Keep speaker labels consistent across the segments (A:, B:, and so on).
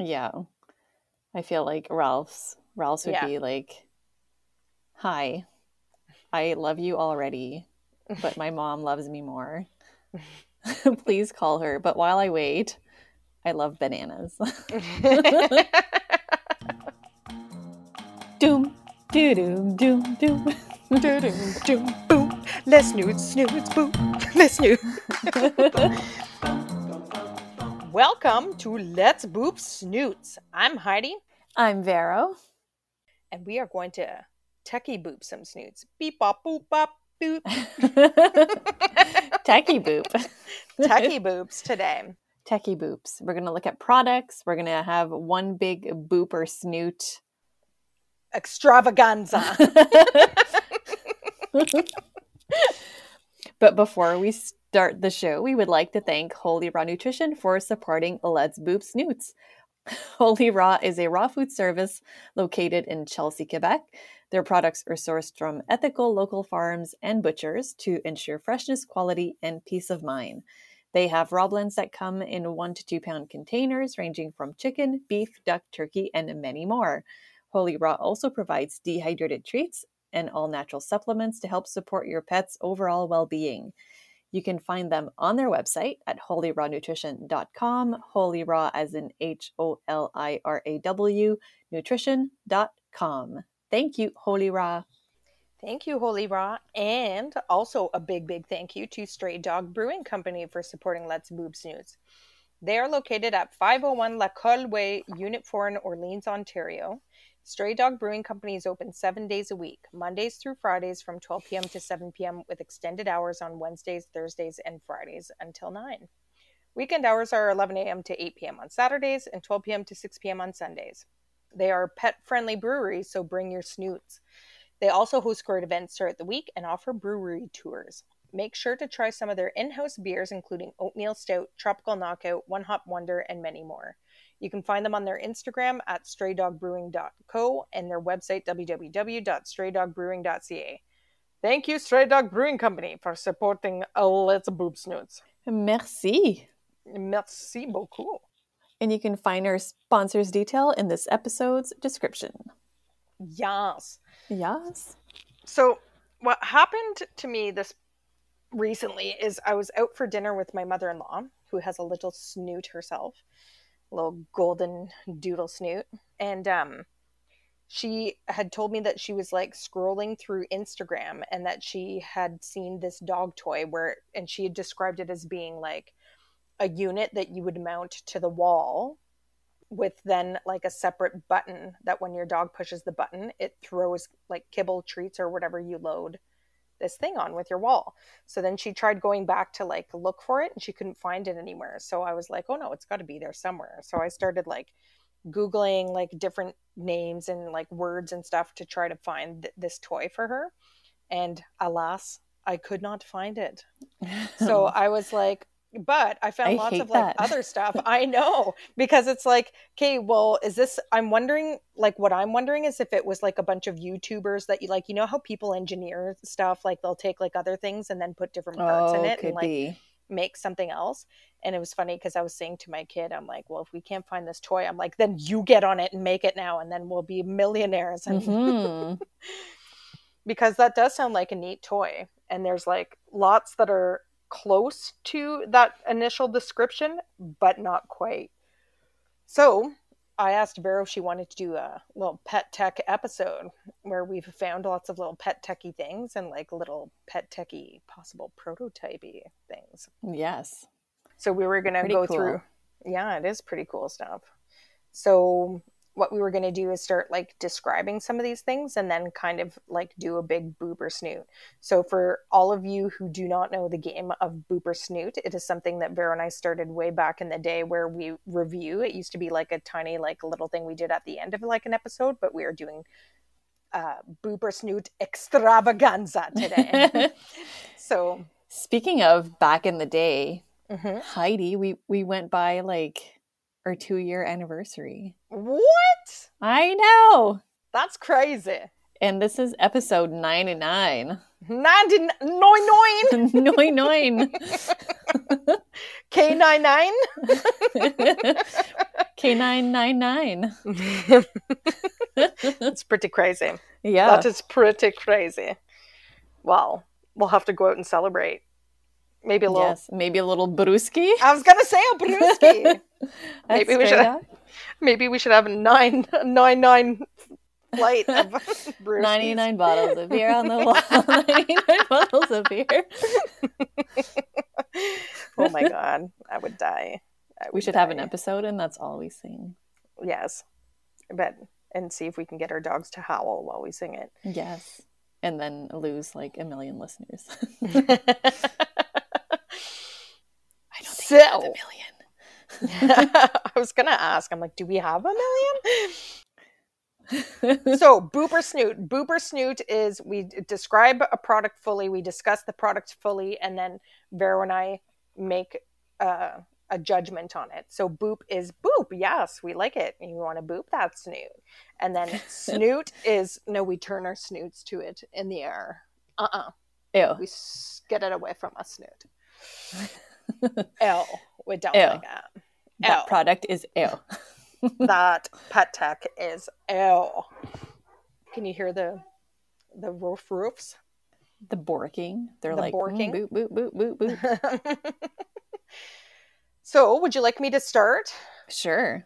A: Yeah. I feel like Ralph's Ralph's would
B: Yeah.
A: be like, Hi, I love you already, but my mom loves me more. Please call her. But while I wait, I love bananas. doom, doo doom, doom, doom.
B: Doo-doo, doom, boom. Let's snooze, snooze, boom. Let's snooze. Welcome to Let's Boop Snoots. I'm Heidi,
A: I'm Vero.
B: and we are going to techie boop some snoots. Beep bop boop bop boop.
A: Techie boop.
B: Techie boops today.
A: Techie boops. We're going to look at products. We're going to have one big boop or snoot.
B: Extravaganza.
A: but before we start the show, we would like to thank Holy Raw Nutrition for supporting Let's Boop Snoots. Holy Raw is a raw food service located in Chelsea, Quebec. Their products are sourced from ethical local farms and butchers to ensure freshness, quality, and peace of mind. They have raw blends that come in one to two pound containers ranging from chicken, beef, duck, turkey, and many more. Holy Raw also provides dehydrated treats and all natural supplements to help support your pet's overall well being. You can find them on their website at holyrawnutrition.com, holy raw as in H O L I R A W, nutrition.com. Thank you, Holy Raw.
B: Thank you, Holy Raw. And also a big, big thank you to Stray Dog Brewing Company for supporting Let's Boop Snoots. They are located at 501 Lacolle Way, Unit 4 in Orleans, Ontario. Stray Dog Brewing Company is open seven days a week, Mondays through Fridays from 12 p.m. to 7 p.m., with extended hours on Wednesdays, Thursdays, and Fridays until 9. Weekend hours are 11 a.m. to 8 p.m. on Saturdays and 12 p.m. to 6 p.m. on Sundays. They are pet friendly breweries, so bring your snoots. They also host great events throughout the week and offer brewery tours. Make sure to try some of their in house beers, including Oatmeal Stout, Tropical Knockout, One Hop Wonder, and many more. You can find them on their Instagram at straydogbrewing.co and their website www.straydogbrewing.ca. Thank you, Stray Dog Brewing Company, for supporting Let's Boop Snoots.
A: Merci.
B: Merci beaucoup.
A: And you can find our sponsors' detail in this episode's description.
B: Yes.
A: Yes.
B: So, what happened to me this recently is I was out for dinner with my mother in law, who has a little snoot herself, little golden doodle snoot. And um, she had told me that she was like scrolling through Instagram and that she had seen this dog toy where, and she had described it as being like a unit that you would mount to the wall with then like a separate button that when your dog pushes the button, it throws like kibble treats or whatever you load this thing on with your wall. So then she tried going back to like look for it and she couldn't find it anywhere. So I was like, oh no, it's got to be there somewhere. So I started like Googling like different names and like words and stuff to try to find th- this toy for her. And alas, I could not find it. So I was like, but I found
A: I
B: lots of like
A: that.
B: other stuff. I know because it's like, okay, well, is this? I'm wondering, like, what I'm wondering is if it was like a bunch of YouTubers that you like, you know, how people engineer stuff, like they'll take like other things and then put different parts
A: oh,
B: in it and like
A: be.
B: make something else. And it was funny because I was saying to my kid, I'm like, well, if we can't find this toy, I'm like, then you get on it and make it now, and then we'll be millionaires. And
A: Mhm.
B: because that does sound like a neat toy. And there's like lots that are close to that initial description, but not quite. So I asked Vero if she wanted to do a little pet tech episode where we've found lots of little pet techy things and like little pet techy possible prototypey things.
A: Yes.
B: So we were gonna
A: Pretty
B: go
A: cool.
B: through. Yeah, it is pretty cool stuff. So what we were gonna do is start like describing some of these things and then kind of like do a big booper snoot. So for all of you who do not know the game of booper snoot, it is something that Vero and I started way back in the day where we review. It used to be like a tiny like little thing we did at the end of like an episode, but we are doing uh booper snoot extravaganza today. so
A: Speaking of back in the day,
B: mhm.
A: Heidi, we we went by like our two year anniversary.
B: what?
A: I know.
B: That's crazy.
A: And this is episode 99.
B: 99.
A: Nine nine.
B: K99.
A: K999.
B: It's pretty crazy.
A: Yeah.
B: That is pretty crazy. Well, we'll have to go out and celebrate. Maybe a little.
A: Yes. Maybe a little brewski.
B: I was gonna say a brewski. Maybe we should-
A: Estrella.
B: Maybe we should have a nine nine nine flight of brewskis.
A: 99 bottles of beer on the wall. 99 bottles of beer.
B: oh my god, I would die. I
A: We should have an episode, and that's all we sing.
B: Yes, but and see if we can get our dogs to howl while we sing it.
A: Yes. And then lose like a million listeners. A million.
B: I was gonna ask. I'm like, do we have a million? so booper snoot booper snoot is we describe a product fully we discuss the product fully and then vero and i make uh, a judgment on it so boop is boop yes we like it you want to boop that snoot and then snoot is no we turn our snoots to it in the air uh-uh
A: Ew.
B: we s- get it away from us snoot Ew, we don't
A: Ew.
B: like that
A: That product is ew.
B: that pet tech is ew. Can you hear the the roof roofs?
A: The borking. They're
B: The
A: like mm,
B: borking?
A: boop, boop, boop, boop, boop.
B: so, would you like me to start?
A: Sure.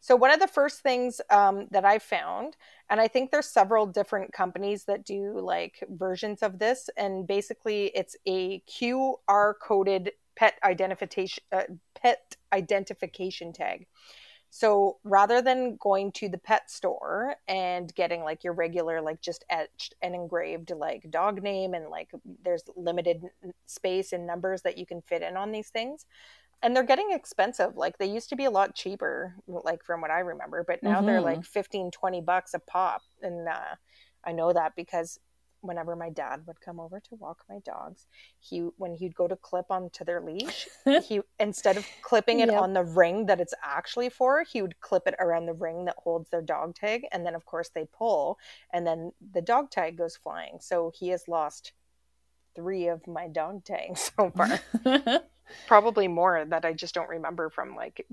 B: So, one of the first things um, that I found, and I think there's several different companies that do like versions of this, and basically it's a QR coded pet identification uh, pet identification tag. So rather than going to the pet store and getting like your regular like just etched and engraved like dog name and like there's limited space and numbers that you can fit in on these things and they're getting expensive like they used to be a lot cheaper like from what i remember but now they're
A: Mhm.
B: like 15 20 bucks a pop and uh, i know that because whenever my dad would come over to walk my dogs he when he'd go to clip onto their leash he instead of clipping it
A: Yep.
B: on the ring that it's actually for he would clip it around the ring that holds their dog tag and then of course they pull and then the dog tag goes flying so he has lost three of my dog tags so far probably more that I just don't remember from like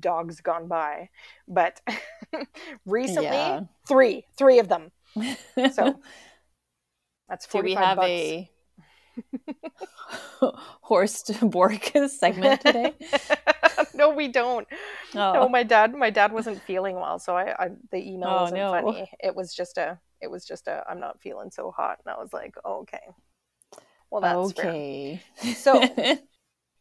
B: dogs gone by. But recently,
A: Yeah.
B: three, three of them. So that's
A: do we have
B: bucks.
A: a horse to bork segment today?
B: no, we don't.
A: Oh,
B: No, my dad, my dad wasn't feeling well, so I, I the email
A: Oh,
B: wasn't
A: no.
B: funny. It was just a, it was just a, I'm not feeling so hot, and I was like, oh, okay, well that's fair.
A: okay.
B: So-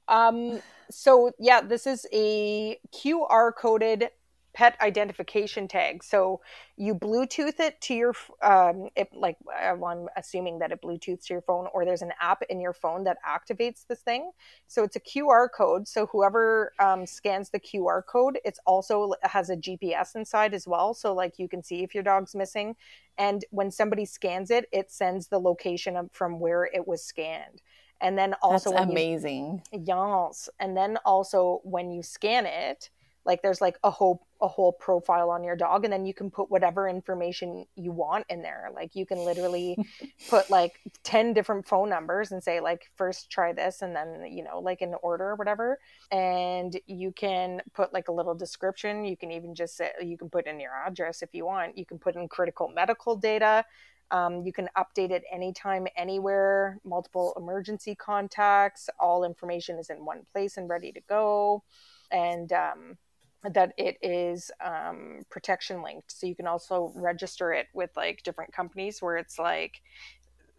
B: Um, so yeah, this is a QR coded pet identification tag. So you Bluetooth it to your, um, it like I'm assuming that it Bluetooths to your phone, or there's an app in your phone that activates this thing. So it's a QR code. So whoever um, scans the QR code, it's also has a GPS inside as well. So like you can see if your dog's missing, and when somebody scans it, it sends the location of, from where it was scanned. And then also
A: That's
B: when you
A: amazing.
B: Yes. And then also when you scan it, like there's like a whole a whole profile on your dog and then you can put whatever information you want in there. Like you can literally put like 10 different phone numbers and say like first try this and then you know like in order or whatever and you can put like a little description you can even just say you can put in your address if you want you can put in critical medical data um, you can update it anytime, anywhere, multiple emergency contacts. All information is in one place and ready to go. And um, that it is um, protection linked. So you can also register it with like different companies where it's like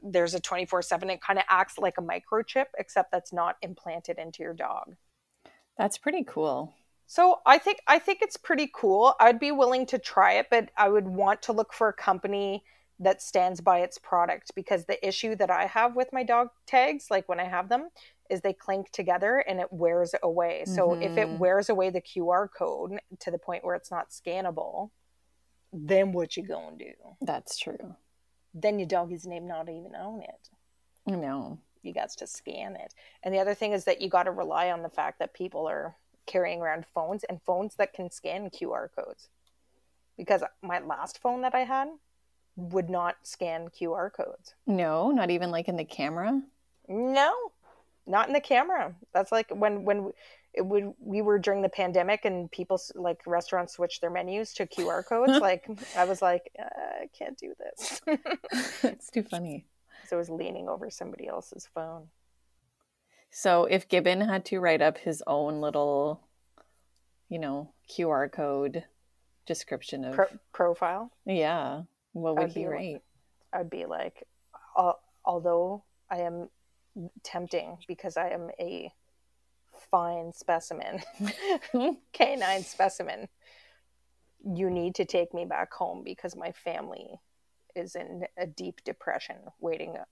B: there's a 24 7. It kind of acts like a microchip, except that's not implanted into your dog.
A: That's pretty cool.
B: So I think I think it's pretty cool. I'd be willing to try it, but I would want to look for a company that stands by its product because the issue that I have with my dog tags, like when I have them, is they clink together and it wears away. So if it
A: Mhm.
B: wears away the QR code to the point where it's not scannable, then what you gonna do?
A: That's true.
B: Then your doggy's name not even on it.
A: Know.
B: You got to scan it. And the other thing is that you got to rely on the fact that people are carrying around phones and phones that can scan QR codes. Because my last phone that I had would not scan QR codes.
A: No, not even like in the camera.
B: No, not in the camera. That's like when when it would we were during the pandemic and people like restaurants switched their menus to QR codes. like I was like, uh, I can't do this.
A: it's too funny.
B: So I was leaning over somebody else's phone.
A: So if Gibbon had to write up his own little, you know, QR code description of
B: Pro- profile,
A: yeah, what would he write?
B: I'd be like, although I am tempting because I am a fine specimen, canine specimen, you need to take me back home because my family is in a deep depression waiting uh,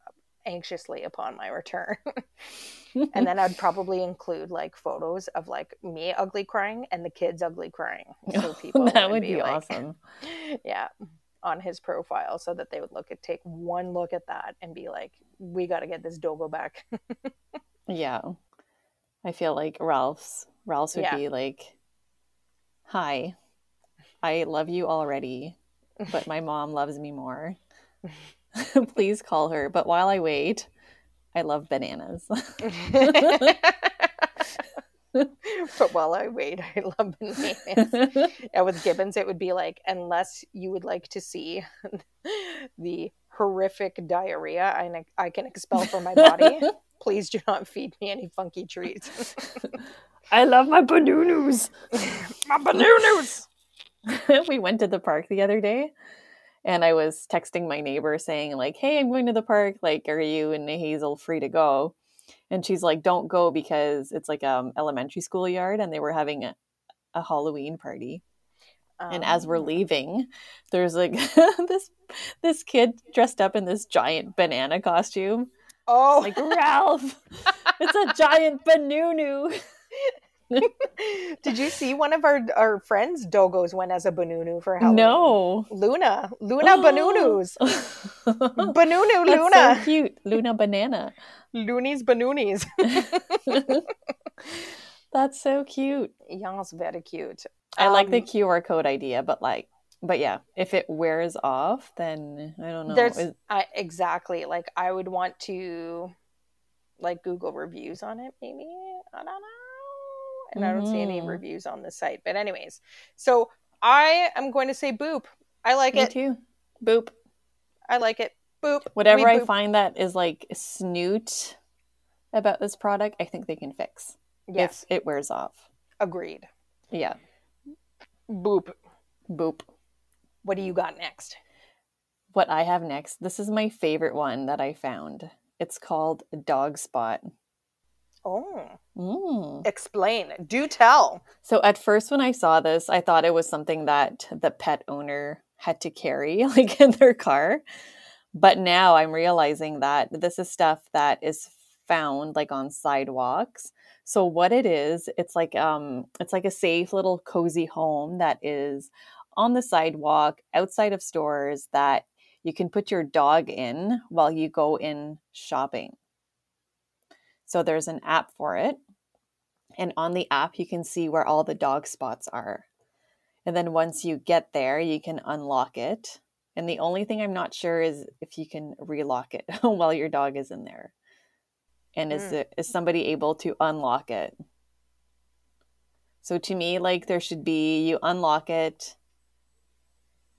B: anxiously upon my return. and then I'd probably include like photos of like me ugly crying and the kids ugly crying.
A: So people that would be, be like, awesome.
B: Yeah. On his profile so that they would look at take one look at that and be like, we gotta get this dogo back.
A: yeah. I feel like Ralph's Ralph's would yeah. be like, Hi, I love you already, but my mom loves me more. Please call her. But while I wait, I love bananas.
B: but while I wait, I love bananas. and with Gibbons, it would be like, unless you would like to see the horrific diarrhea I, I can expel from my body, please do not feed me any funky treats.
A: I love my bananas.
B: my bananas.
A: we went to the park the other day and I was texting my neighbor saying like, "Hey, I'm going to the park. Like, are you and Hazel free to go?" And she's like, "Don't go because it's like um elementary school yard, and they were having a, a Halloween party." Um, and as we're oh. leaving, there's like this this kid dressed up in this giant banana costume.
B: Oh,
A: like Ralph, it's a giant banunu.
B: Did you see one of our our friends' dogos went as a banunu for Halloween?
A: No,
B: Luna, Luna oh. banunus, banunu Luna,
A: so cute, Luna banana,
B: loonies banoonies.
A: That's so cute.
B: Yes, very cute.
A: I um, like the um, QR code idea, but like, but yeah, if it wears off, then I don't know.
B: There's Is... I, exactly like I would want to like Google reviews on it, maybe. I don't know and mm. I don't see any mm-hmm. reviews on the site. But anyways, so I am going to say boop. I like
A: Me
B: it.
A: too. Boop.
B: I like it. Boop.
A: Whatever I find that is like snoot about this product, I think they can fix. Yes. If it wears off.
B: Agreed.
A: Yeah.
B: Boop.
A: Boop.
B: What do you got next?
A: What I have next, this is my favorite one that I found. It's called Dog Spot.
B: Oh. Mm. Explain. Do tell.
A: So at first when I saw this, I thought it was something that the pet owner had to carry like in their car. But now I'm realizing that this is stuff that is found like on sidewalks. So what it is, it's like um it's like a safe little cozy home that is on the sidewalk outside of stores that you can put your dog in while you go in shopping. So there's an app for it. And on the app, you can see where all the dog spots are. And then once you get there, you can unlock it. And the only thing I'm not sure is if you can relock it while your dog is in there. And is, mm. it, is somebody able to unlock it? So to me, like there should be you unlock it,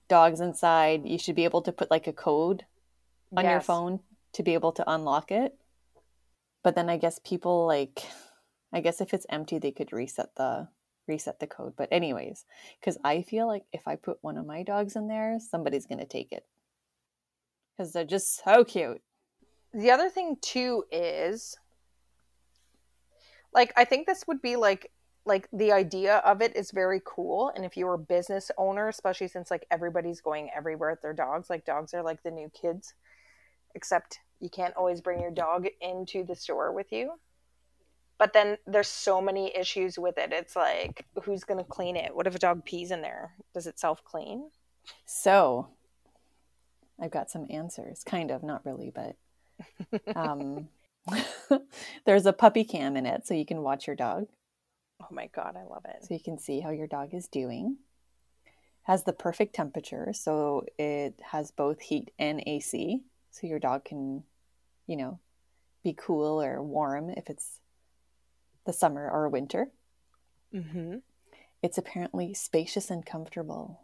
A: dogs inside. You should be able to put like a code on yes. your phone to be able to unlock it but then I guess people like I guess if it's empty they could reset the reset the code. But anyways, cuz I feel like if I put one of my dogs in there, somebody's to take it. Cuz they're just so cute.
B: The other thing too is like I think this would be like like the idea of it is very cool and if you're a business owner especially since like everybody's going everywhere with their dogs like dogs are like the new kids except you can't always bring your dog into the store with you but then there's so many issues with it. It's like who's going to clean it? What if a dog pees in there? Does it self clean?
A: So i've got some answers kind of not really but um, there's a puppy cam in it so you can watch your dog.
B: Oh my god i love it.
A: So you can see how your dog is doing. Has the perfect temperature, so it has both heat and AC, so your dog can, you know, be cool or warm if it's the summer or winter.
B: Mm-hmm.
A: It's apparently spacious and comfortable.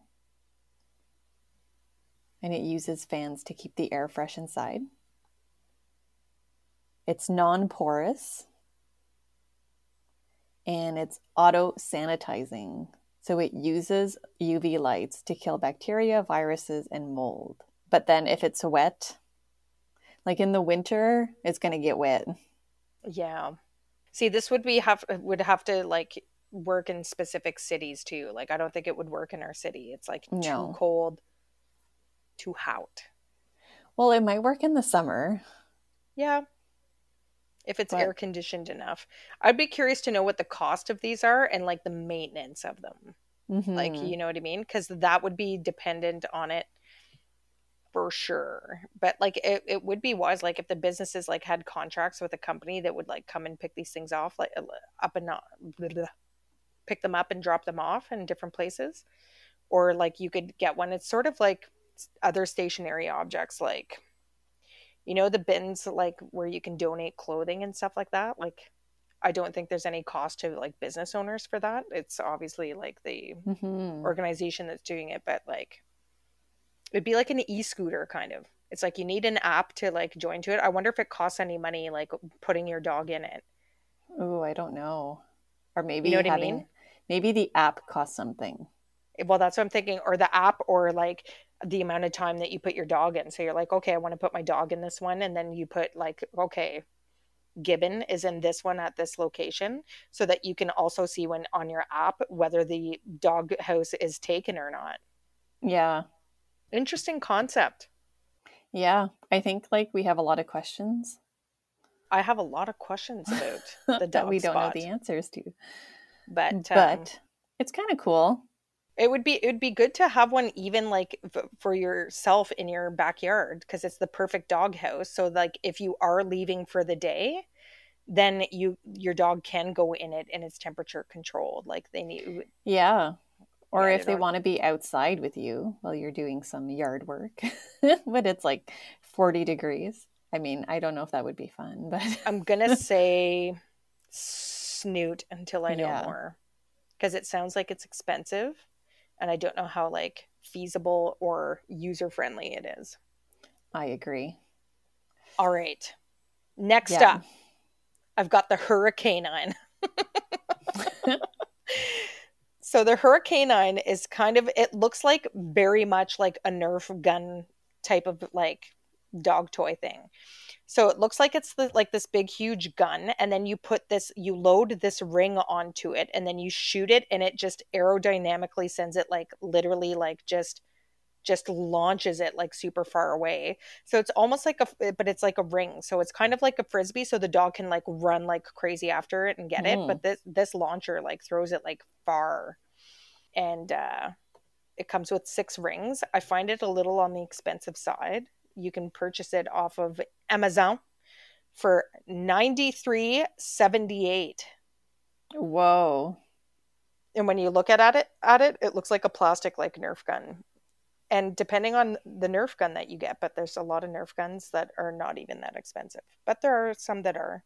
A: And it uses fans to keep the air fresh inside. It's non porous and it's auto sanitizing. So it uses UV lights to kill bacteria, viruses, and mold. But then if it's wet, like in the winter, it's going to get wet.
B: Yeah. See, this would be have would have to like work in specific cities too. Like I don't think it would work in our city. It's like
A: No.
B: too cold, too hot.
A: Well, it might work in the summer.
B: Yeah. If it's
A: But-
B: air conditioned enough. I'd be curious to know what the cost of these are and like the maintenance of them. Like,
A: Mhm.
B: you know what I mean? Because that would be dependent on it for sure. But like it, it would be wise like if the businesses like had contracts with a company that would like come and pick these things off like up and not pick them up and drop them off in different places. Or like you could get one. It's sort of like other stationary objects like you know the bins like where you can donate clothing and stuff like that like i don't think there's any cost to like business owners for that it's obviously like the
A: Mhm.
B: organization that's doing it but like it'd be like an e-scooter kind of it's like you need an app to like join to it i wonder if it costs any money like putting your dog in it
A: Oh, I don't know. Or maybe you
B: know what I mean?
A: maybe the app costs something.
B: Eh, well that's what i'm thinking or the app or like the amount of time that you put your dog in so you're like okay i want to put my dog in this one and then you put like okay gibbon is in this one at this location so that you can also see when on your app whether the dog house is taken or not
A: Yeah.
B: Interesting concept
A: Yeah. I think like we have a lot of questions
B: i have a lot of questions about the
A: that we don't
B: spot,
A: know the answers to.
B: but um,
A: But it's kind of cool.
B: It would be it would be good to have one even like f- for yourself in your backyard because it's the perfect dog house. So like if you are leaving for the day, then you your dog can go in it and it's temperature controlled. Like they need
A: Yeah. Or
B: Yeah,
A: if
B: they
A: want to be outside with you while you're doing some yard work, but it's like 40 degrees. I mean, I don't know if that would be fun, but
B: I'm gonna say snoot until I know
A: Yeah.
B: more because it sounds like it's expensive, and I don't know how like feasible or user friendly it is.
A: I agree.
B: All right, next
A: Yeah.
B: up, I've got the Hurricane So the Hurricane Nine is kind of it looks like very much like a Nerf gun type of like dog toy thing. So it looks like it's the, like this big huge gun and then you put this you load this ring onto it and then you shoot it and it just aerodynamically sends it like literally like just just launches it like super far away. So it's almost like a but it's like a ring. So it's kind of like a frisbee so the dog can like run like crazy after it and get it,
A: Mm.
B: but this this launcher like throws it like far. And uh it comes with 6 rings. I find it a little on the expensive side. You can purchase it off of Amazon for 93.78.
A: Whoa.
B: and when you look at, at it at it it looks like a plastic like nerf gun and depending on the nerf gun that you get but there's a lot of nerf guns that are not even that expensive but there are some that are.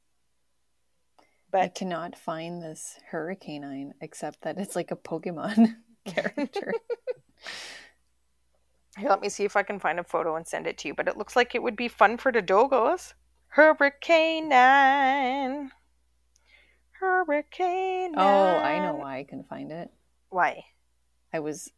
B: But I
A: cannot find this hurricane except that it's like a Pokemon character.
B: here, let me see if i can find a photo and send it to you but it looks like it would be fun for the dogos. Hurricane nine hurricane
A: oh, I know why I can find it.
B: why?
A: I was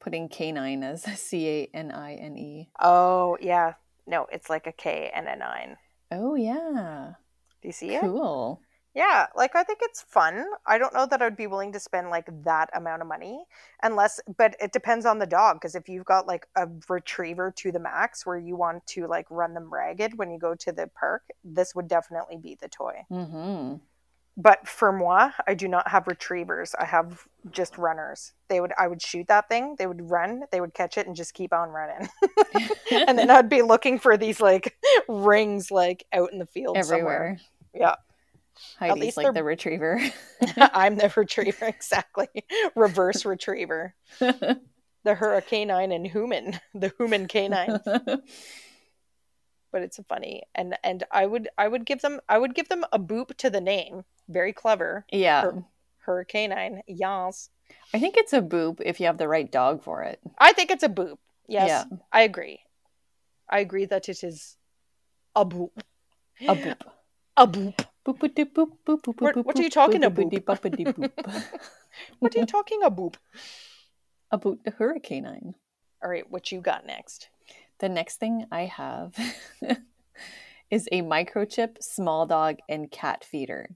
A: putting canine as C A N I N E.
B: oh yeah no it's like a k and a nine
A: Oh, yeah.
B: do you see it
A: Cool.
B: Yeah, like I think it's fun. I don't know that I'd be willing to spend like that amount of money unless but it depends on the dog because if you've got like a retriever to the max where you want to like run them ragged when you go to the park, this would definitely be the toy.
A: Mm-hmm.
B: But for moi, I do not have retrievers. I have just runners. They would I would shoot that thing, they would run, they would catch it and just keep on running. and then I'd be looking for these like rings like out in the field somewhere.
A: Everywhere.
B: Yeah.
A: Heidi's
B: least
A: like the retriever.
B: I'm the retriever, exactly. Reverse retriever. the hurricanine and human, the human canine. But it's funny, and and I would I would give them I would give them a boop to the name. Very clever.
A: yeah.
B: Hur- hurricanine. Yes.
A: I think it's a boop if you have the right dog for it.
B: I think it's a boop. Yes,
A: Yeah.
B: I agree. I agree that it is a boop.
A: A boop.
B: A boop.
A: Boop, boop, boop, boop, boop,
B: What-
A: boop,
B: what are you talking about?
A: boop, boop.
B: What are you talking a boop?
A: A boot the hurricane.
B: All right, what you got next?
A: The next thing I have is a microchip small dog and cat feeder.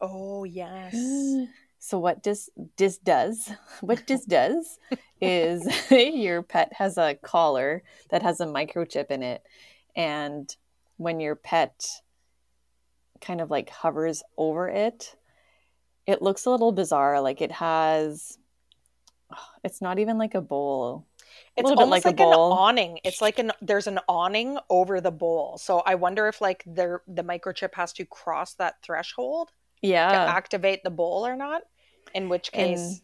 B: Oh yes.
A: So what this this does, what this does is your pet has a collar that has a microchip in it and when your pet kind of like hovers over it, it looks a little bizarre like it has it's not even like a bowl.
B: It's almost
A: like
B: like,
A: a bowl.
B: an awning. It's like an there's an awning over the bowl. So I wonder if like there the microchip has to cross that threshold
A: yeah, to
B: activate the bowl or not. In which case,
A: And-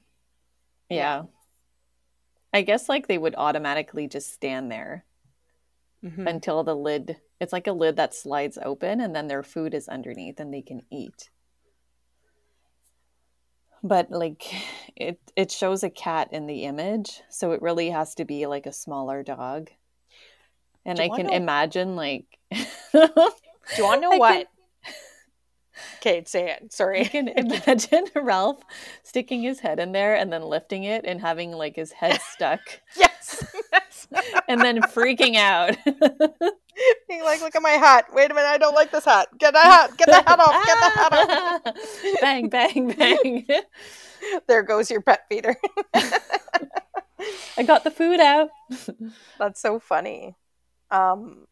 A: yeah. I guess like they would automatically just stand there
B: Mhm.
A: until the lid it's like a lid that slides open and then their food is underneath and they can eat but like it it shows a cat in the image so it really has to be like a smaller dog and
B: Do
A: i can
B: wanna-
A: imagine like
B: do you want to know
A: I
B: what?
A: can-
B: Okay, say it. Sorry i
A: can imagine Ralph sticking his head in there and then lifting it and having like his head stuck
B: yes.
A: And then freaking out.
B: Being like, look at my hat. Wait a minute, I don't like this hat. Get the hat. Get the hat off. Get the hat off.
A: bang, bang, bang.
B: There goes your pet feeder.
A: I got the food out.
B: That's so funny. Um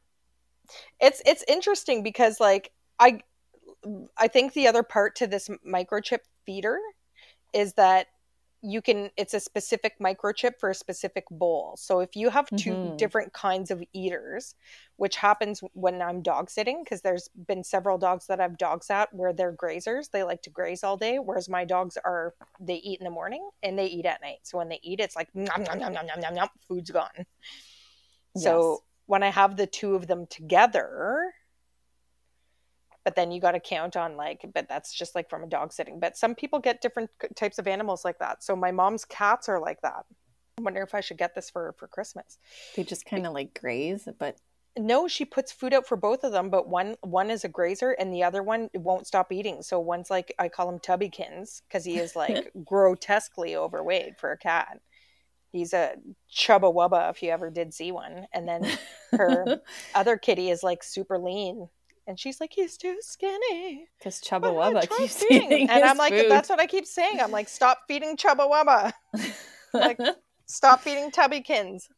B: it's it's interesting because like I I think the other part to this microchip feeder is that you can it's a specific microchip for a specific bowl. So if you have 2
A: Mhm.
B: different kinds of eaters, which happens when I'm dog sitting because there's been several dogs that I've dog sat where they're grazers, they like to graze all day whereas my dogs are they eat in the morning and they eat at night. So when they eat it's like nom nom nom nom nom nom, nom food's gone. So
A: Yes.
B: when I have the two of them together, but then you got to count on like, but that's just like from a dog sitting. But some people get different types of animals like that. So my mom's cats are like that. I wonder if I should get this for for Christmas.
A: They just kind of like graze, but
B: No, she puts food out for both of them, but one one is a grazer and the other one won't stop eating. So one's like I call him Tubbykins because he is like grotesquely overweight for a cat. He's a chubba wubba if you ever did see one. And then her other kitty is like super lean. And she's like, he's too skinny.
A: because Chubba Wubba keeps
B: feeding."
A: eating
B: And I'm like,
A: food.
B: that's what I keep saying. I'm like, stop feeding Chubba Wubba. like- Stop feeding Tubbykins.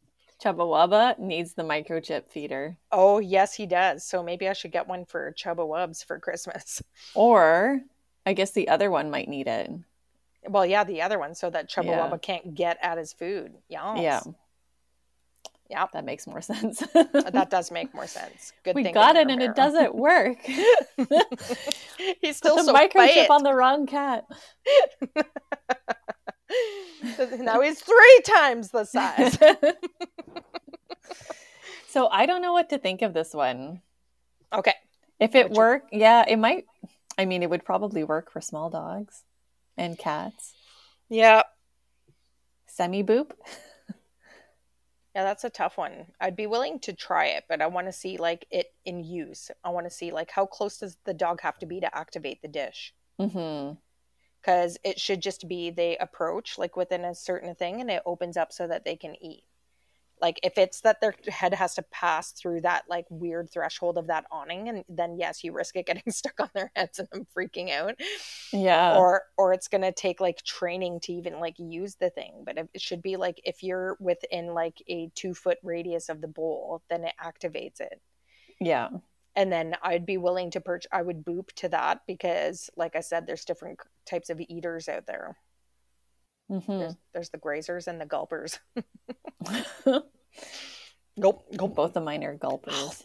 A: Chubba Wubba needs the microchip feeder.
B: Oh, yes, he does. So maybe I should get one for Chubba Wubs for Christmas.
A: Or I guess the other one might need it.
B: Well, yeah, the other one, so that Chubba
A: Yeah.
B: Wubba can't get at his food. Yes.
A: Yeah.
B: Yeah.
A: That makes more sense.
B: That does make more sense. Good
A: we got it and it doesn't work.
B: He's still
A: Put the
B: so
A: microchip
B: fit.
A: on the wrong cat.
B: now he's three times the size.
A: so I don't know what to think of this one.
B: Okay.
A: If it worked, yeah, it might. I mean, it would probably work for small dogs and cats.
B: Yeah.
A: Semi boop.
B: Yeah, that's a tough one. I'd be willing to try it, but I want to see like it in use. I want to see like how close does the dog have to be to activate the dish?
A: hmm
B: Because it should just be they approach like within a certain thing and it opens up so that they can eat. Like if it's that their head has to pass through that like weird threshold of that awning, and then yes, you risk it getting stuck on their heads and them freaking out.
A: Yeah.
B: or or it's gonna take like training to even like use the thing but it it should be like if you're within like a two foot radius of the bowl then it activates it
A: yeah.
B: and then i'd be willing to perch i would boop to that because like i said there's different types of eaters out there
A: hmm
B: there's, there's the grazers and the gulpers gulp gulp
A: Both of mine are gulpers.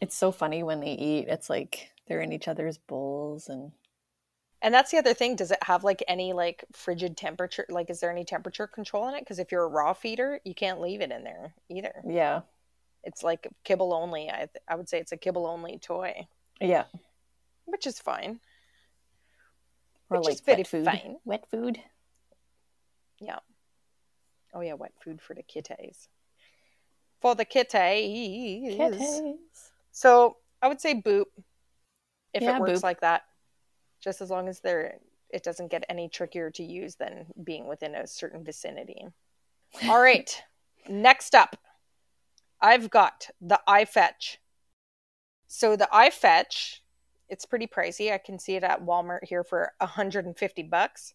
A: It's so funny when they eat. It's like they're in each other's bowls and
B: And that's the other thing. Does it have like any like frigid temperature? Like, is there any temperature control in it? Because if you're a raw feeder, you can't leave it in there either.
A: Yeah.
B: It's like kibble only. I th- I would say it's a kibble only toy,
A: Yeah.
B: which is fine.
A: Or
B: Which
A: like
B: is
A: wet food.
B: fine.
A: Wet food. Yeah.
B: Oh yeah, wet food for the kitties. For the kitties.
A: Kitties.
B: So I would say boop if
A: Yeah,
B: it works
A: boop.
B: like that. Just as long as they're it doesn't get any trickier to use than being within a certain vicinity. All right. Next up, I've got the iFetch. So the iFetch, it's pretty pricey. I can see it at Walmart here for 150 bucks.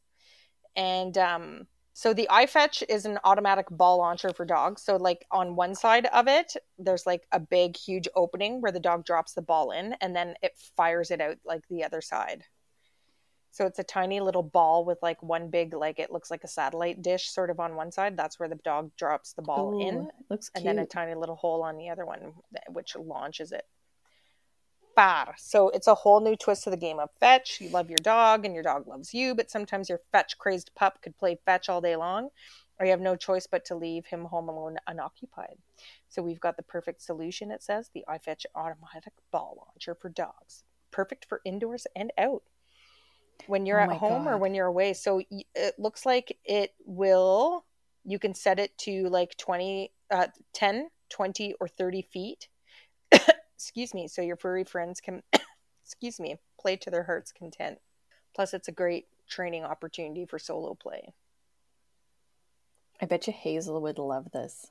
B: And um so the iFetch is an automatic ball launcher for dogs. So like on one side of it, there's like a big huge opening where the dog drops the ball in and then it fires it out like the other side. So it's a tiny little ball with like one big like it looks like a satellite dish sort of on one side. That's where the dog drops the ball
A: Ooh,
B: in
A: Looks
B: and then a tiny little hole on the other one which launches it. Bar. So it's a whole new twist to the game of fetch. You love your dog and your dog loves you, but sometimes your fetch crazed pup could play fetch all day long, or you have no choice but to leave him home alone unoccupied. So we've got the perfect solution, it says the iFetch automatic ball launcher for dogs. Perfect for indoors and out. When you're
A: Oh
B: at home or when you're away. So it looks like it will you can set it to like 20 uh 10 20 or 30 feet excuse me so your furry friends can excuse me play to their heart's content plus it's a great training opportunity for solo play
A: I bet you Hazel would love this.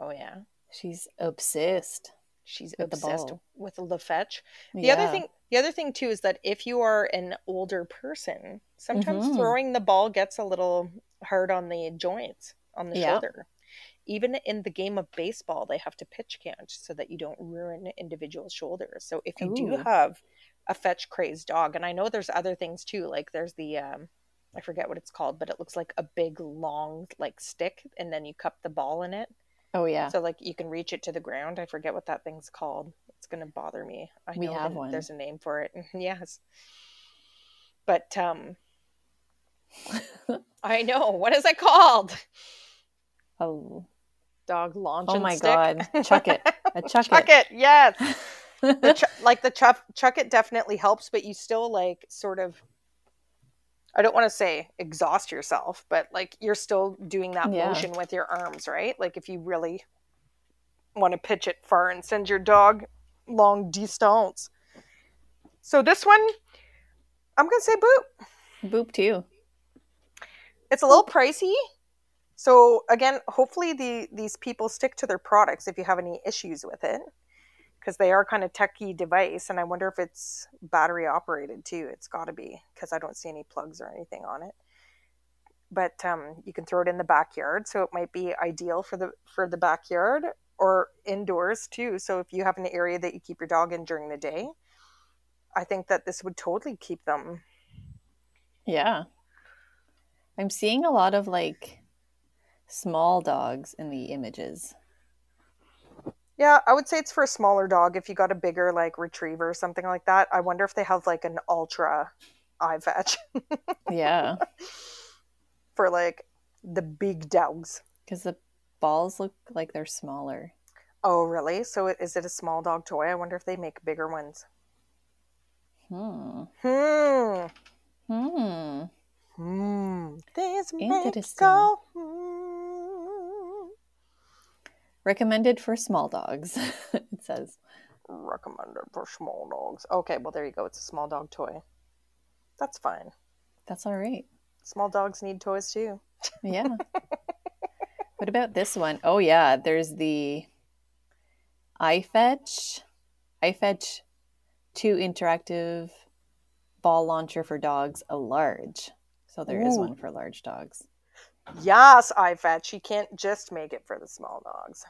B: oh yeah
A: She's obsessed.
B: she's
A: With
B: obsessed
A: ball.
B: with the fetch the
A: yeah.
B: other thing the other thing too is that if you are an older person sometimes
A: Mhm.
B: throwing the ball gets a little hard on the joints on the
A: Yeah.
B: shoulder even in the game of baseball they have to pitch count so that you don't ruin individual shoulders so if you do have a fetch crazed dog and i know there's other things too like there's the um i forget what it's called but it looks like a big long like stick and then you cup the ball in it
A: Oh yeah.
B: so like you can reach it to the ground. I forget what that thing's called. It's gonna bother me. I
A: We
B: know
A: have one.
B: there's a name for it. yes. But um I know. What is it called?
A: oh.
B: Dog launch.
A: Oh my
B: stick?
A: God. Chuck it. A chuck,
B: chuck it. Yes. The ch- like the chuck chuck it definitely helps, but you still like sort of I don't want to say exhaust yourself, but like you're still doing that
A: Yeah.
B: motion with your arms, right? Like if you really want to pitch it far and send your dog long distance. So this one, I'm gonna say boop.
A: Boop too.
B: It's a little pricey. So again, hopefully the these people stick to their products if you have any issues with it. Because they are kind of techy device, and I wonder if it's battery operated too. It's got to be because I don't see any plugs or anything on it. But um, you can throw it in the backyard, so it might be ideal for the for the backyard or indoors too. So if you have an area that you keep your dog in during the day, I think that this would totally keep them.
A: Yeah. I'm seeing a lot of like small dogs in the images.
B: Yeah, I would say it's for a smaller dog. If you got a bigger like retriever or something like that, I wonder if they have like an ultra iFetch
A: Yeah.
B: for like the big dogs.
A: Because the balls look like they're smaller.
B: Oh, really? So it- is it a small dog toy? I wonder if they make bigger ones.
A: Hmm.
B: Hmm.
A: Hmm.
B: Hmm. This
A: Interesting.
B: go. Hmm.
A: Recommended for small dogs, it says.
B: Recommended for small dogs. Okay, well there you go. It's a small dog toy. That's fine.
A: That's all right.
B: Small dogs need toys too.
A: Yeah. what about this one? Oh, yeah. There's the iFetch. iFetch 2 interactive ball launcher for dogs, a large. So there is
B: Ooh.
A: one for large dogs.
B: Yes, iFetch. You can't just make it for the small dogs.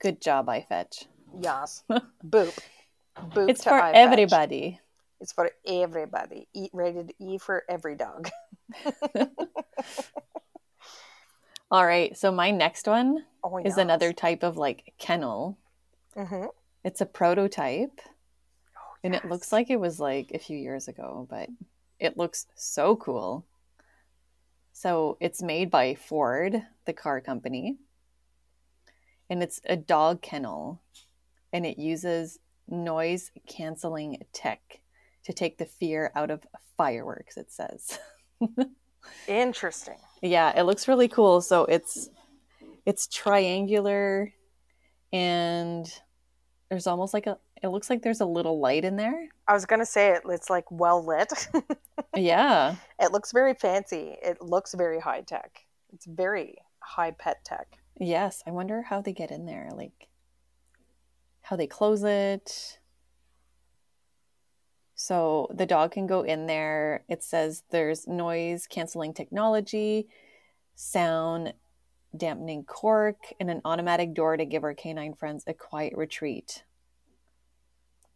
A: Good job, iFetch.
B: Yes. Boop. Boop.
A: It's
B: to
A: for
B: iFetch.
A: everybody.
B: It's for everybody. Eat rated E for every dog.
A: All right. So my next one
B: Oh,
A: is another type of like kennel.
B: hmm
A: It's a prototype. And it looks like it was like a few years ago, but it looks so cool. So it's made by Ford, the car company, and it's a dog kennel, and it uses noise canceling tech to take the fear out of fireworks. It says.
B: Interesting.
A: Yeah, it looks really cool. So it's it's triangular, and there's almost like a. It looks like there's a little light in there.
B: I was gonna say it. It's like well lit.
A: yeah.
B: It looks very fancy. It looks very high tech. It's very high pet tech.
A: Yes. I wonder how they get in there. Like how they close it. So the dog can go in there. It says there's noise canceling technology, sound dampening cork, and an automatic door to give our canine friends a quiet retreat.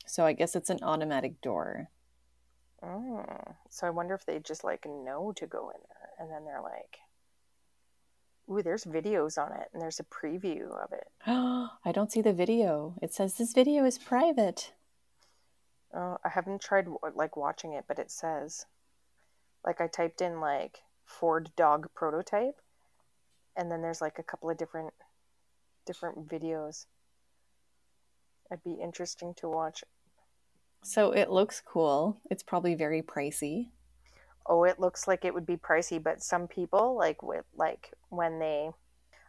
A: So I guess it's an automatic door.
B: Oh, so I wonder if they just like know to go in there, and then they're like, "Ooh, there's videos on it, and there's a preview of it."
A: I don't see the video. It says this video is private.
B: Oh, I haven't tried like watching it, but it says, like I typed in like Ford dog prototype, and then there's like a couple of different different videos. It'd be interesting to watch.
A: So it looks cool. It's probably very pricey.
B: Oh, it looks like it would be pricey, but some people like with like when they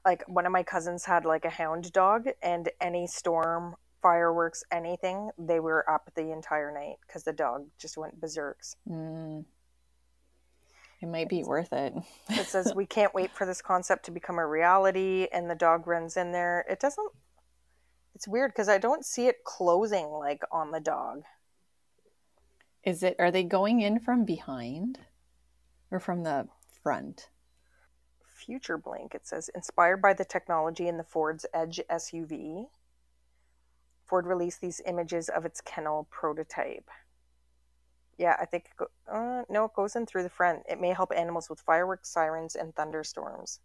B: like one of my cousins had like a hound dog and any storm, fireworks, anything, they were up the entire night because the dog just went berserks.
A: Mm. It might be worth it.
B: it says we can't wait for this concept to become a reality and the dog runs in there. It doesn't it's weird because I don't see it closing like on the dog.
A: Is it are they going in from behind or from the front?
B: Future Blink, it says, inspired by the technology in the Ford's Edge SUV. Ford released these images of its kennel prototype. Yeah, I think, go- uh, no, it goes in through the front. It may help animals with fireworks, sirens, and thunderstorms.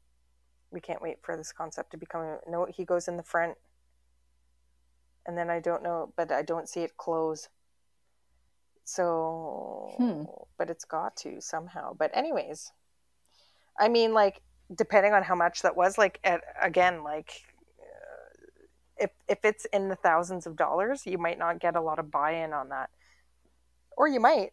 B: We can't wait for this concept to become. No, he goes in the front. And then I don't know, but I don't see it close. So,
A: Hmm.
B: but it's got to somehow. But, anyways, I mean, like, depending on how much that was, like, at, again, like, uh, if if it's in the thousands of dollars, you might not get a lot of buy-in on that, or you might.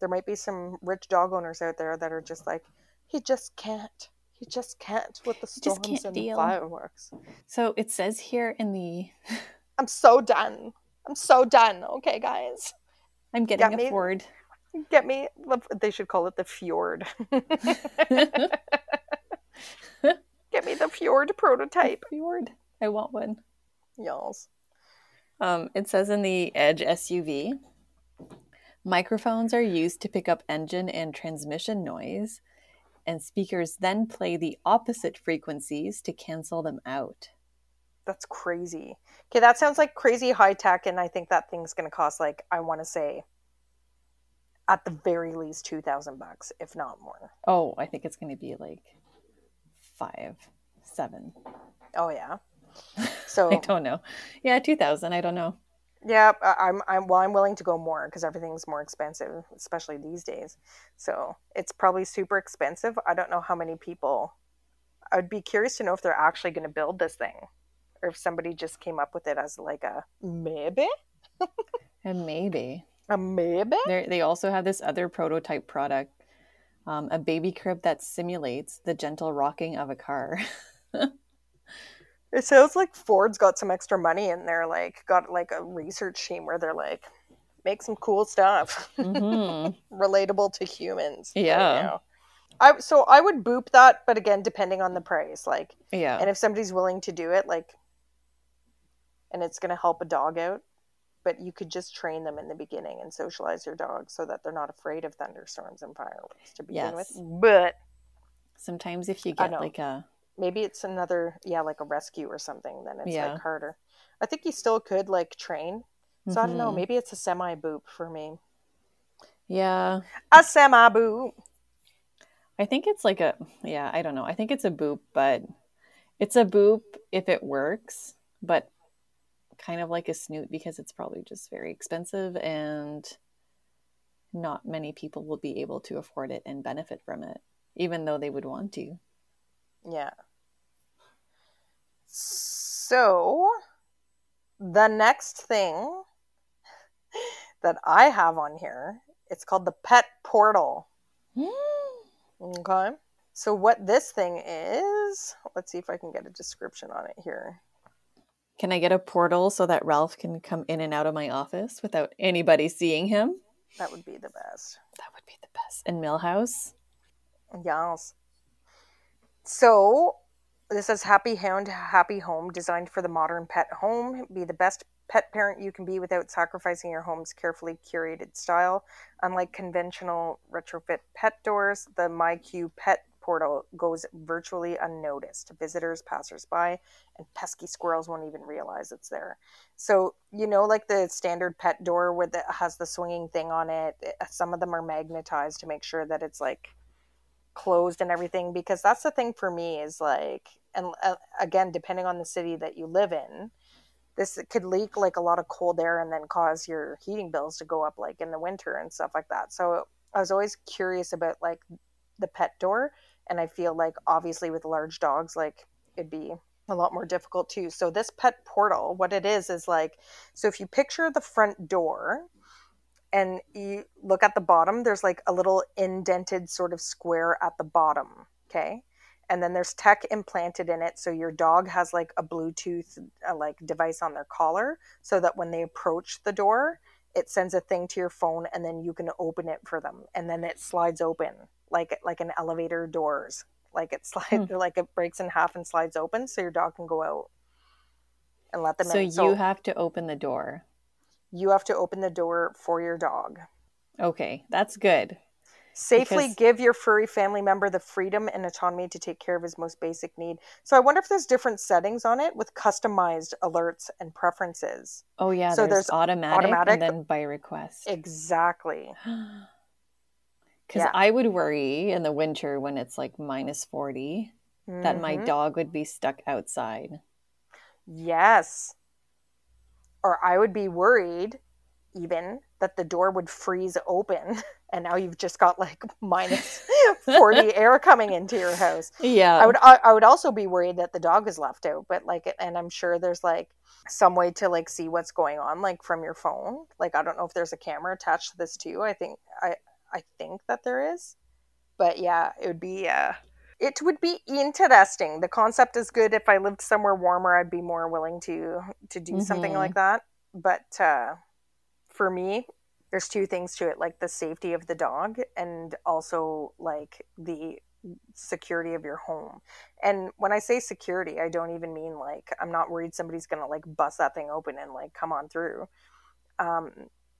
B: There might be some rich dog owners out there that are just like, he just can't. He just can't with the storms and
A: deal."
B: fireworks.
A: So it says here in the
B: I'm so done. I'm so done. Okay, guys,
A: I'm getting
B: me.
A: a Ford.
B: get me. They should call it the Fjord. get me the Fjord prototype.
A: Fjord. I want one.
B: Y'all's.
A: Um, it says in the Edge SUV, microphones are used to pick up engine and transmission noise, and speakers then play the opposite frequencies to cancel them out.
B: That's crazy. Okay, that sounds like crazy high tech, and I think that thing's gonna cost like I want to say, at the very least, two thousand bucks, if not more.
A: Oh, I think it's going to be like five, seven.
B: Oh yeah. So
A: I don't know. Yeah, 2000. I don't know.
B: Yeah, I'm I'm well, I'm willing to go more because everything's more expensive, especially these days. So it's probably super expensive. I don't know how many people. I'd be curious to know if they're actually going to build this thing, or if somebody just came up with it as like a maybe,
A: And maybe.
B: a maybe.
A: They're, they also have this other prototype product, um, a baby crib that simulates the gentle rocking of a car.
B: It sounds like Ford's got some extra money and they're like got like a research team where they're like, make some cool stuff
A: hmm
B: relatable to humans.
A: Yeah.
B: you know. I so I would boop that, but again, depending on the price, like,
A: Yeah.
B: and if somebody's willing to do it, like, and it's gonna help a dog out, but you could just train them in the beginning and socialize your dog so that they're not afraid of thunderstorms and fireworks to begin with. But
A: Sometimes if you get like a
B: maybe it's another yeah like a rescue or something then it's
A: Yeah.
B: like harder i think you still could like train so i don't know
A: Mhm.
B: maybe it's a semi boop for me
A: yeah,
B: a semi boop
A: I think it's like a yeah, I don't know. I think it's a boop, but it's a boop if it works, but kind of like a snoot because it's probably just very expensive and not many people will be able to afford it and benefit from it, even though they would want to.
B: Yeah. So, the next thing that I have on here, it's called the Pet Portal. Hmm. okay. So, what this thing is, let's see if I can get a description on it here.
A: Can I get a portal so that Ralph can come in and out of my office without anybody seeing him?
B: That would be the best.
A: That would be the best. And Millhouse?
B: Yes. So, this says Happy Hound, Happy Home, designed for the modern pet home. Be the best pet parent you can be without sacrificing your home's carefully curated style. Unlike conventional retrofit pet doors, the MyQ Pet portal goes virtually unnoticed. Visitors, passersby, and pesky squirrels won't even realize it's there. So, you know, like the standard pet door where it has the swinging thing on it, eh, some of them are magnetized to make sure that it's like closed and everything because that's the thing for me is like and uh, again depending on the city that you live in this could leak like a lot of cold air and then cause your heating bills to go up like in the winter and stuff like that. So i was always curious about like the pet door and i feel like obviously with large dogs like it'd be a lot more difficult too. So this pet portal what it is is like so if you picture the front door and you look at the bottom there's like a little indented sort of square at the bottom okay? And then there's tech implanted in it so your dog has like a bluetooth uh, like device on their collar so that when they approach the door it sends a thing to your phone and then you can open it for them. And then it slides open like like an elevator doors like it slides hmm. like it breaks in half and slides open so your dog can go out and let them
A: so
B: in.
A: So you have to open the door
B: you have to open the door for your dog
A: okay that's good
B: Safely because... give your furry family member the freedom and autonomy to take care of his most basic need. So I wonder if there's different settings on it with customized alerts and preferences.
A: Oh yeah, so there's, there's automatic, automatic and then by request.
B: Exactly.
A: Because yeah. I would worry in the winter when it's like minus 40 mm-hmm. that my mm-hmm. dog would be stuck outside.
B: Yes. Or I would be worried even that the door would freeze open and now you've just got like minus 40 air coming into your house.
A: Yeah.
B: I would I, I, would also be worried that the dog is left out but like and i'm sure there's like some way to like see what's going on like from your phone. Like i don't know if there's a camera attached to this too. I think i i think that there is. But yeah it would be uh it would be interesting. The concept is good. If i lived somewhere warmer i'd be more willing to to do mm-hmm. something like that. But uh for me there's two things to it like the safety of the dog and also like the security of your home. And when i say security i don't even mean like i'm not worried somebody's gonna like bust that thing open and like come on through. Um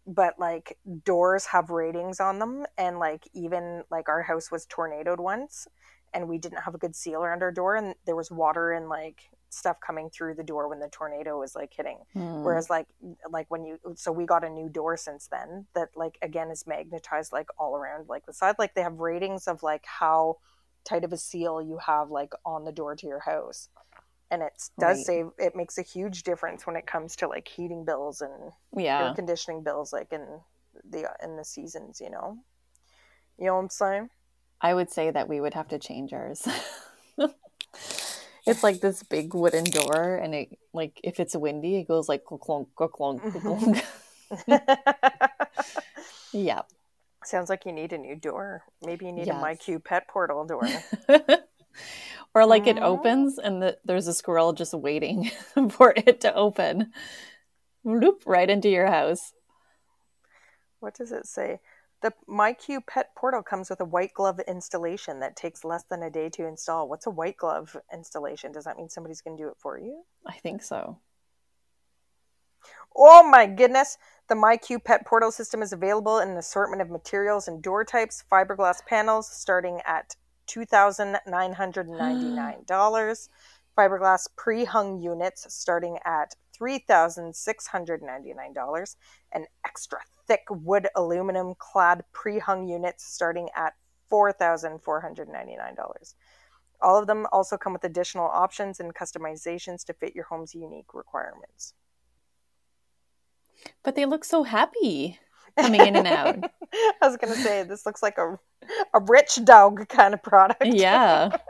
B: but like doors have ratings on them. And like even like our house was tornadoed once and we didn't have a good seal around our door and there was water and like stuff coming through the door when the tornado was like hitting. Mm. whereas like like when you so we got a new door since then that like again is magnetized like all around like the side. Like they have ratings of like how tight of a seal you have like on the door to your house. And it does right. save it makes a huge difference when it comes to like heating bills and
A: yeah.
B: air conditioning bills like in the in the seasons you know? You know what i'm saying
A: i would say that we would have to change ours it's like this big wooden door, and it like if it's windy, it goes like clunk, clunk, clunk. Mm-hmm. yeah.
B: Sounds like you need a new door. Maybe you need yes. a MyQ pet portal door.
A: or like it mm-hmm. opens and the, there's a squirrel just waiting for it to open. Loop right into your house.
B: What does it say? The MyQ Pet Portal comes with a white glove installation that takes less than a day to install. What's a white glove installation? Does that mean somebody's going to do it for you?
A: I think so.
B: Oh my goodness. The MyQ Pet Portal system is available in an assortment of materials and door types, fiberglass panels starting at $2,999, fiberglass pre hung units starting at $3,699, and extra thick wood aluminum clad pre hung units starting at $4,499. All of them also come with additional options and customizations to fit your home's unique requirements.
A: But they look so happy. coming in and out.
B: I was gonna say this looks like a a rich dog kind of product.
A: Yeah.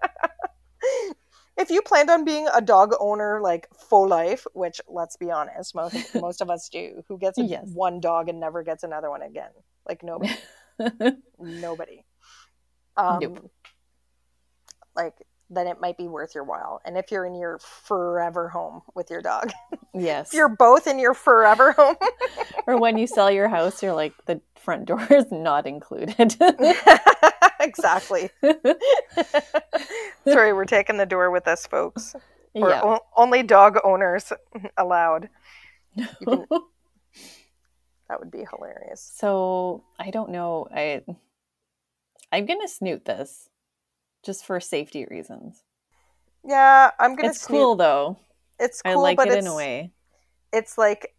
B: if you planned on being a dog owner like full life, which let's be honest, most most of us do, who gets
A: Yes.
B: one dog and never gets another one again? Like nobody, nobody. Um,
A: Nope.
B: Like then it might be worth your while. And if you're in your forever home with your dog,
A: yes.
B: if you're both in your forever home,
A: or when you sell your house, you're like the front door is not included.
B: Exactly. Sorry, we're taking the door with us, folks. Or
A: yeah.
B: o- only dog owners allowed. can- That would be hilarious.
A: so I don't know. I I'm gonna snoot this just for safety reasons.
B: Yeah, I'm gonna.
A: It's
B: snoot-
A: cool though.
B: It's cool,
A: I like
B: but
A: it
B: it's,
A: in a way.
B: It's like,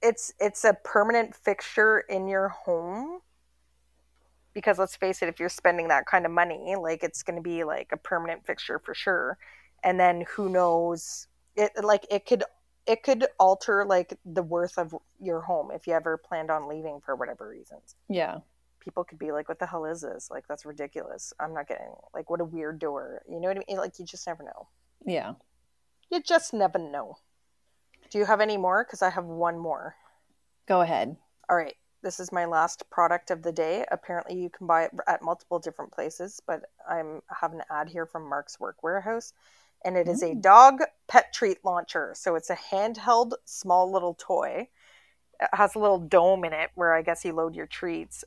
B: it's it's a permanent fixture in your home. Because let's face it, if you're spending that kind of money, like it's going to be like a permanent fixture for sure. And then who knows? It like it could it could alter like the worth of your home if you ever planned on leaving for whatever reasons.
A: Yeah.
B: people could be like, "What the hell is this? Like, that's ridiculous. I'm not getting like what a weird door." You know what I mean? Like, you just never know.
A: Yeah.
B: You just never know. Do you have any more? Because I have one more.
A: Go ahead.
B: All right, this is my last product of the day. Apparently, you can buy it at multiple different places, but I'm I have an ad here from Mark's Work Wearhouse, and it is a
A: Mm.
B: dog pet treat launcher. So it's a handheld, small little toy. It has a little dome in it where I guess you load your treats,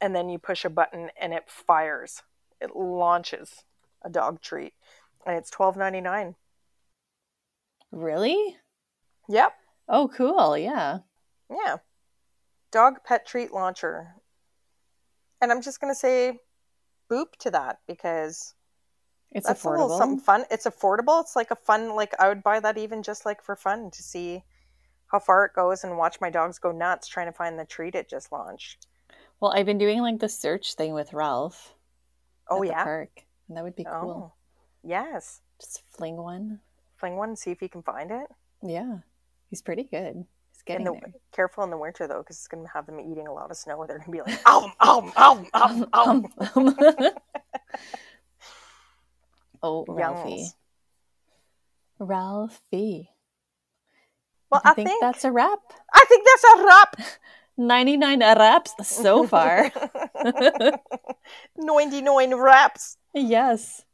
B: and then you push a button and it fires. It launches a dog treat, and it's twelve ninety nine.
A: Really?
B: Yep.
A: Oh, cool. Yeah.
B: Yeah. Dog pet treat launcher. And I'm just going to say boop to that because
A: It's
B: that's a little
A: affordable.
B: something fun. It's affordable. It's like a fun, like, I would buy that even just like for fun to see how far it goes and watch my dogs go nuts trying to find the treat it just launched.
A: Well, I've been doing like the search thing with Ralph.
B: Oh, yeah.
A: park. And that would be cool.
B: Oh, yes.
A: Just fling one.
B: Fling one and see if you can find it.
A: Yeah. He's pretty good. He's getting
B: in the,
A: there.
B: Careful in the winter though, because it's going to have them eating a lot of snow. They're going to be like, ow, ow, ow, ow, ow.
A: oh, Ralphie. Ralphie.
B: Well,
A: I,
B: I
A: think,
B: think
A: that's a wrap.
B: I think that's a wrap.
A: 99 wraps so far.
B: 99 wraps.
A: yes.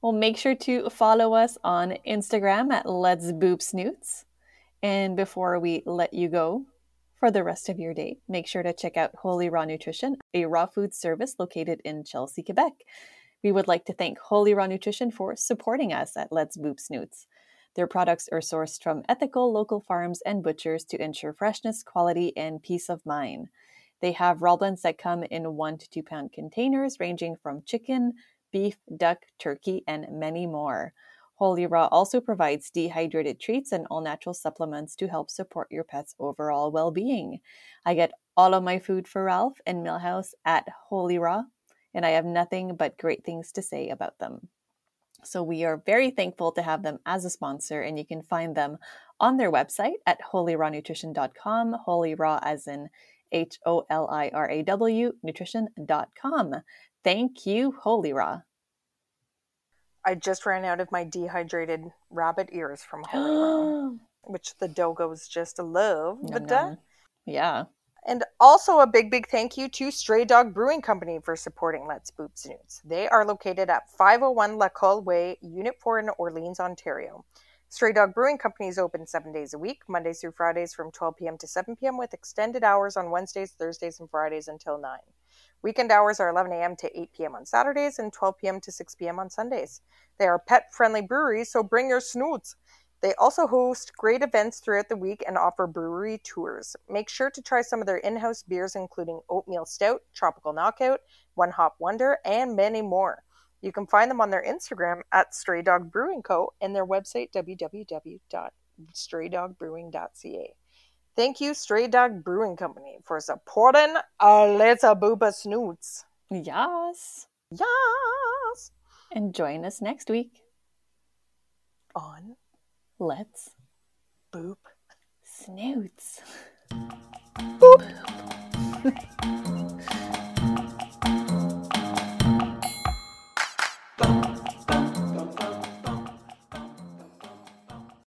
A: Well, make sure to follow us on Instagram at Let's Boop Snoots. And before we let you go for the rest of your day, make sure to check out Holy Raw Nutrition, a raw food service located in Chelsea, Quebec. We would like to thank Holy Raw Nutrition for supporting us at Let's Boop Snoots. Their products are sourced from ethical local farms and butchers to ensure freshness, quality, and peace of mind. They have raw blends that come in one to two pound containers, ranging from chicken, beef, duck, turkey, and many more. Holy Raw also provides dehydrated treats and all natural supplements to help support your pet's overall well being. I get all of my food for Ralph and Millhouse at Holy Raw, and I have nothing but great things to say about them. So we are very thankful to have them as a sponsor, and you can find them on their website at holyrawnutrition.com, holy raw as in H O L I R A W nutrition.com. Thank you, Holy Raw.
B: I just ran out of my dehydrated rabbit ears from Holy Raw, which the dogos just love.
A: Yum,
B: But,
A: yum. yeah.
B: And also a big, big thank you to Stray Dog Brewing Company for supporting Let's Boop Snoots. They are located at 501 Lacolle Way, Unit 4 in Orleans, Ontario. Stray Dog Brewing Company is open seven days a week, Mondays through Fridays from 12 p.m. to 7 p.m., with extended hours on Wednesdays, Thursdays, and Fridays until 9. Weekend hours are 11 a.m. to 8 p.m. on Saturdays and 12 p.m. to 6 p.m. on Sundays. They are pet friendly breweries, so bring your snoots. They also host great events throughout the week and offer brewery tours. Make sure to try some of their in house beers, including Oatmeal Stout, Tropical Knockout, One Hop Wonder, and many more. You can find them on their Instagram at Stray Dog Brewing Co. and their website www.straydogbrewing.ca. Thank you, Stray Dog Brewing Company, for supporting Let's a Little Booba Snoots.
A: Yes.
B: Yes!
A: And join us next week.
B: On
A: Let's
B: Boop.
A: snoots.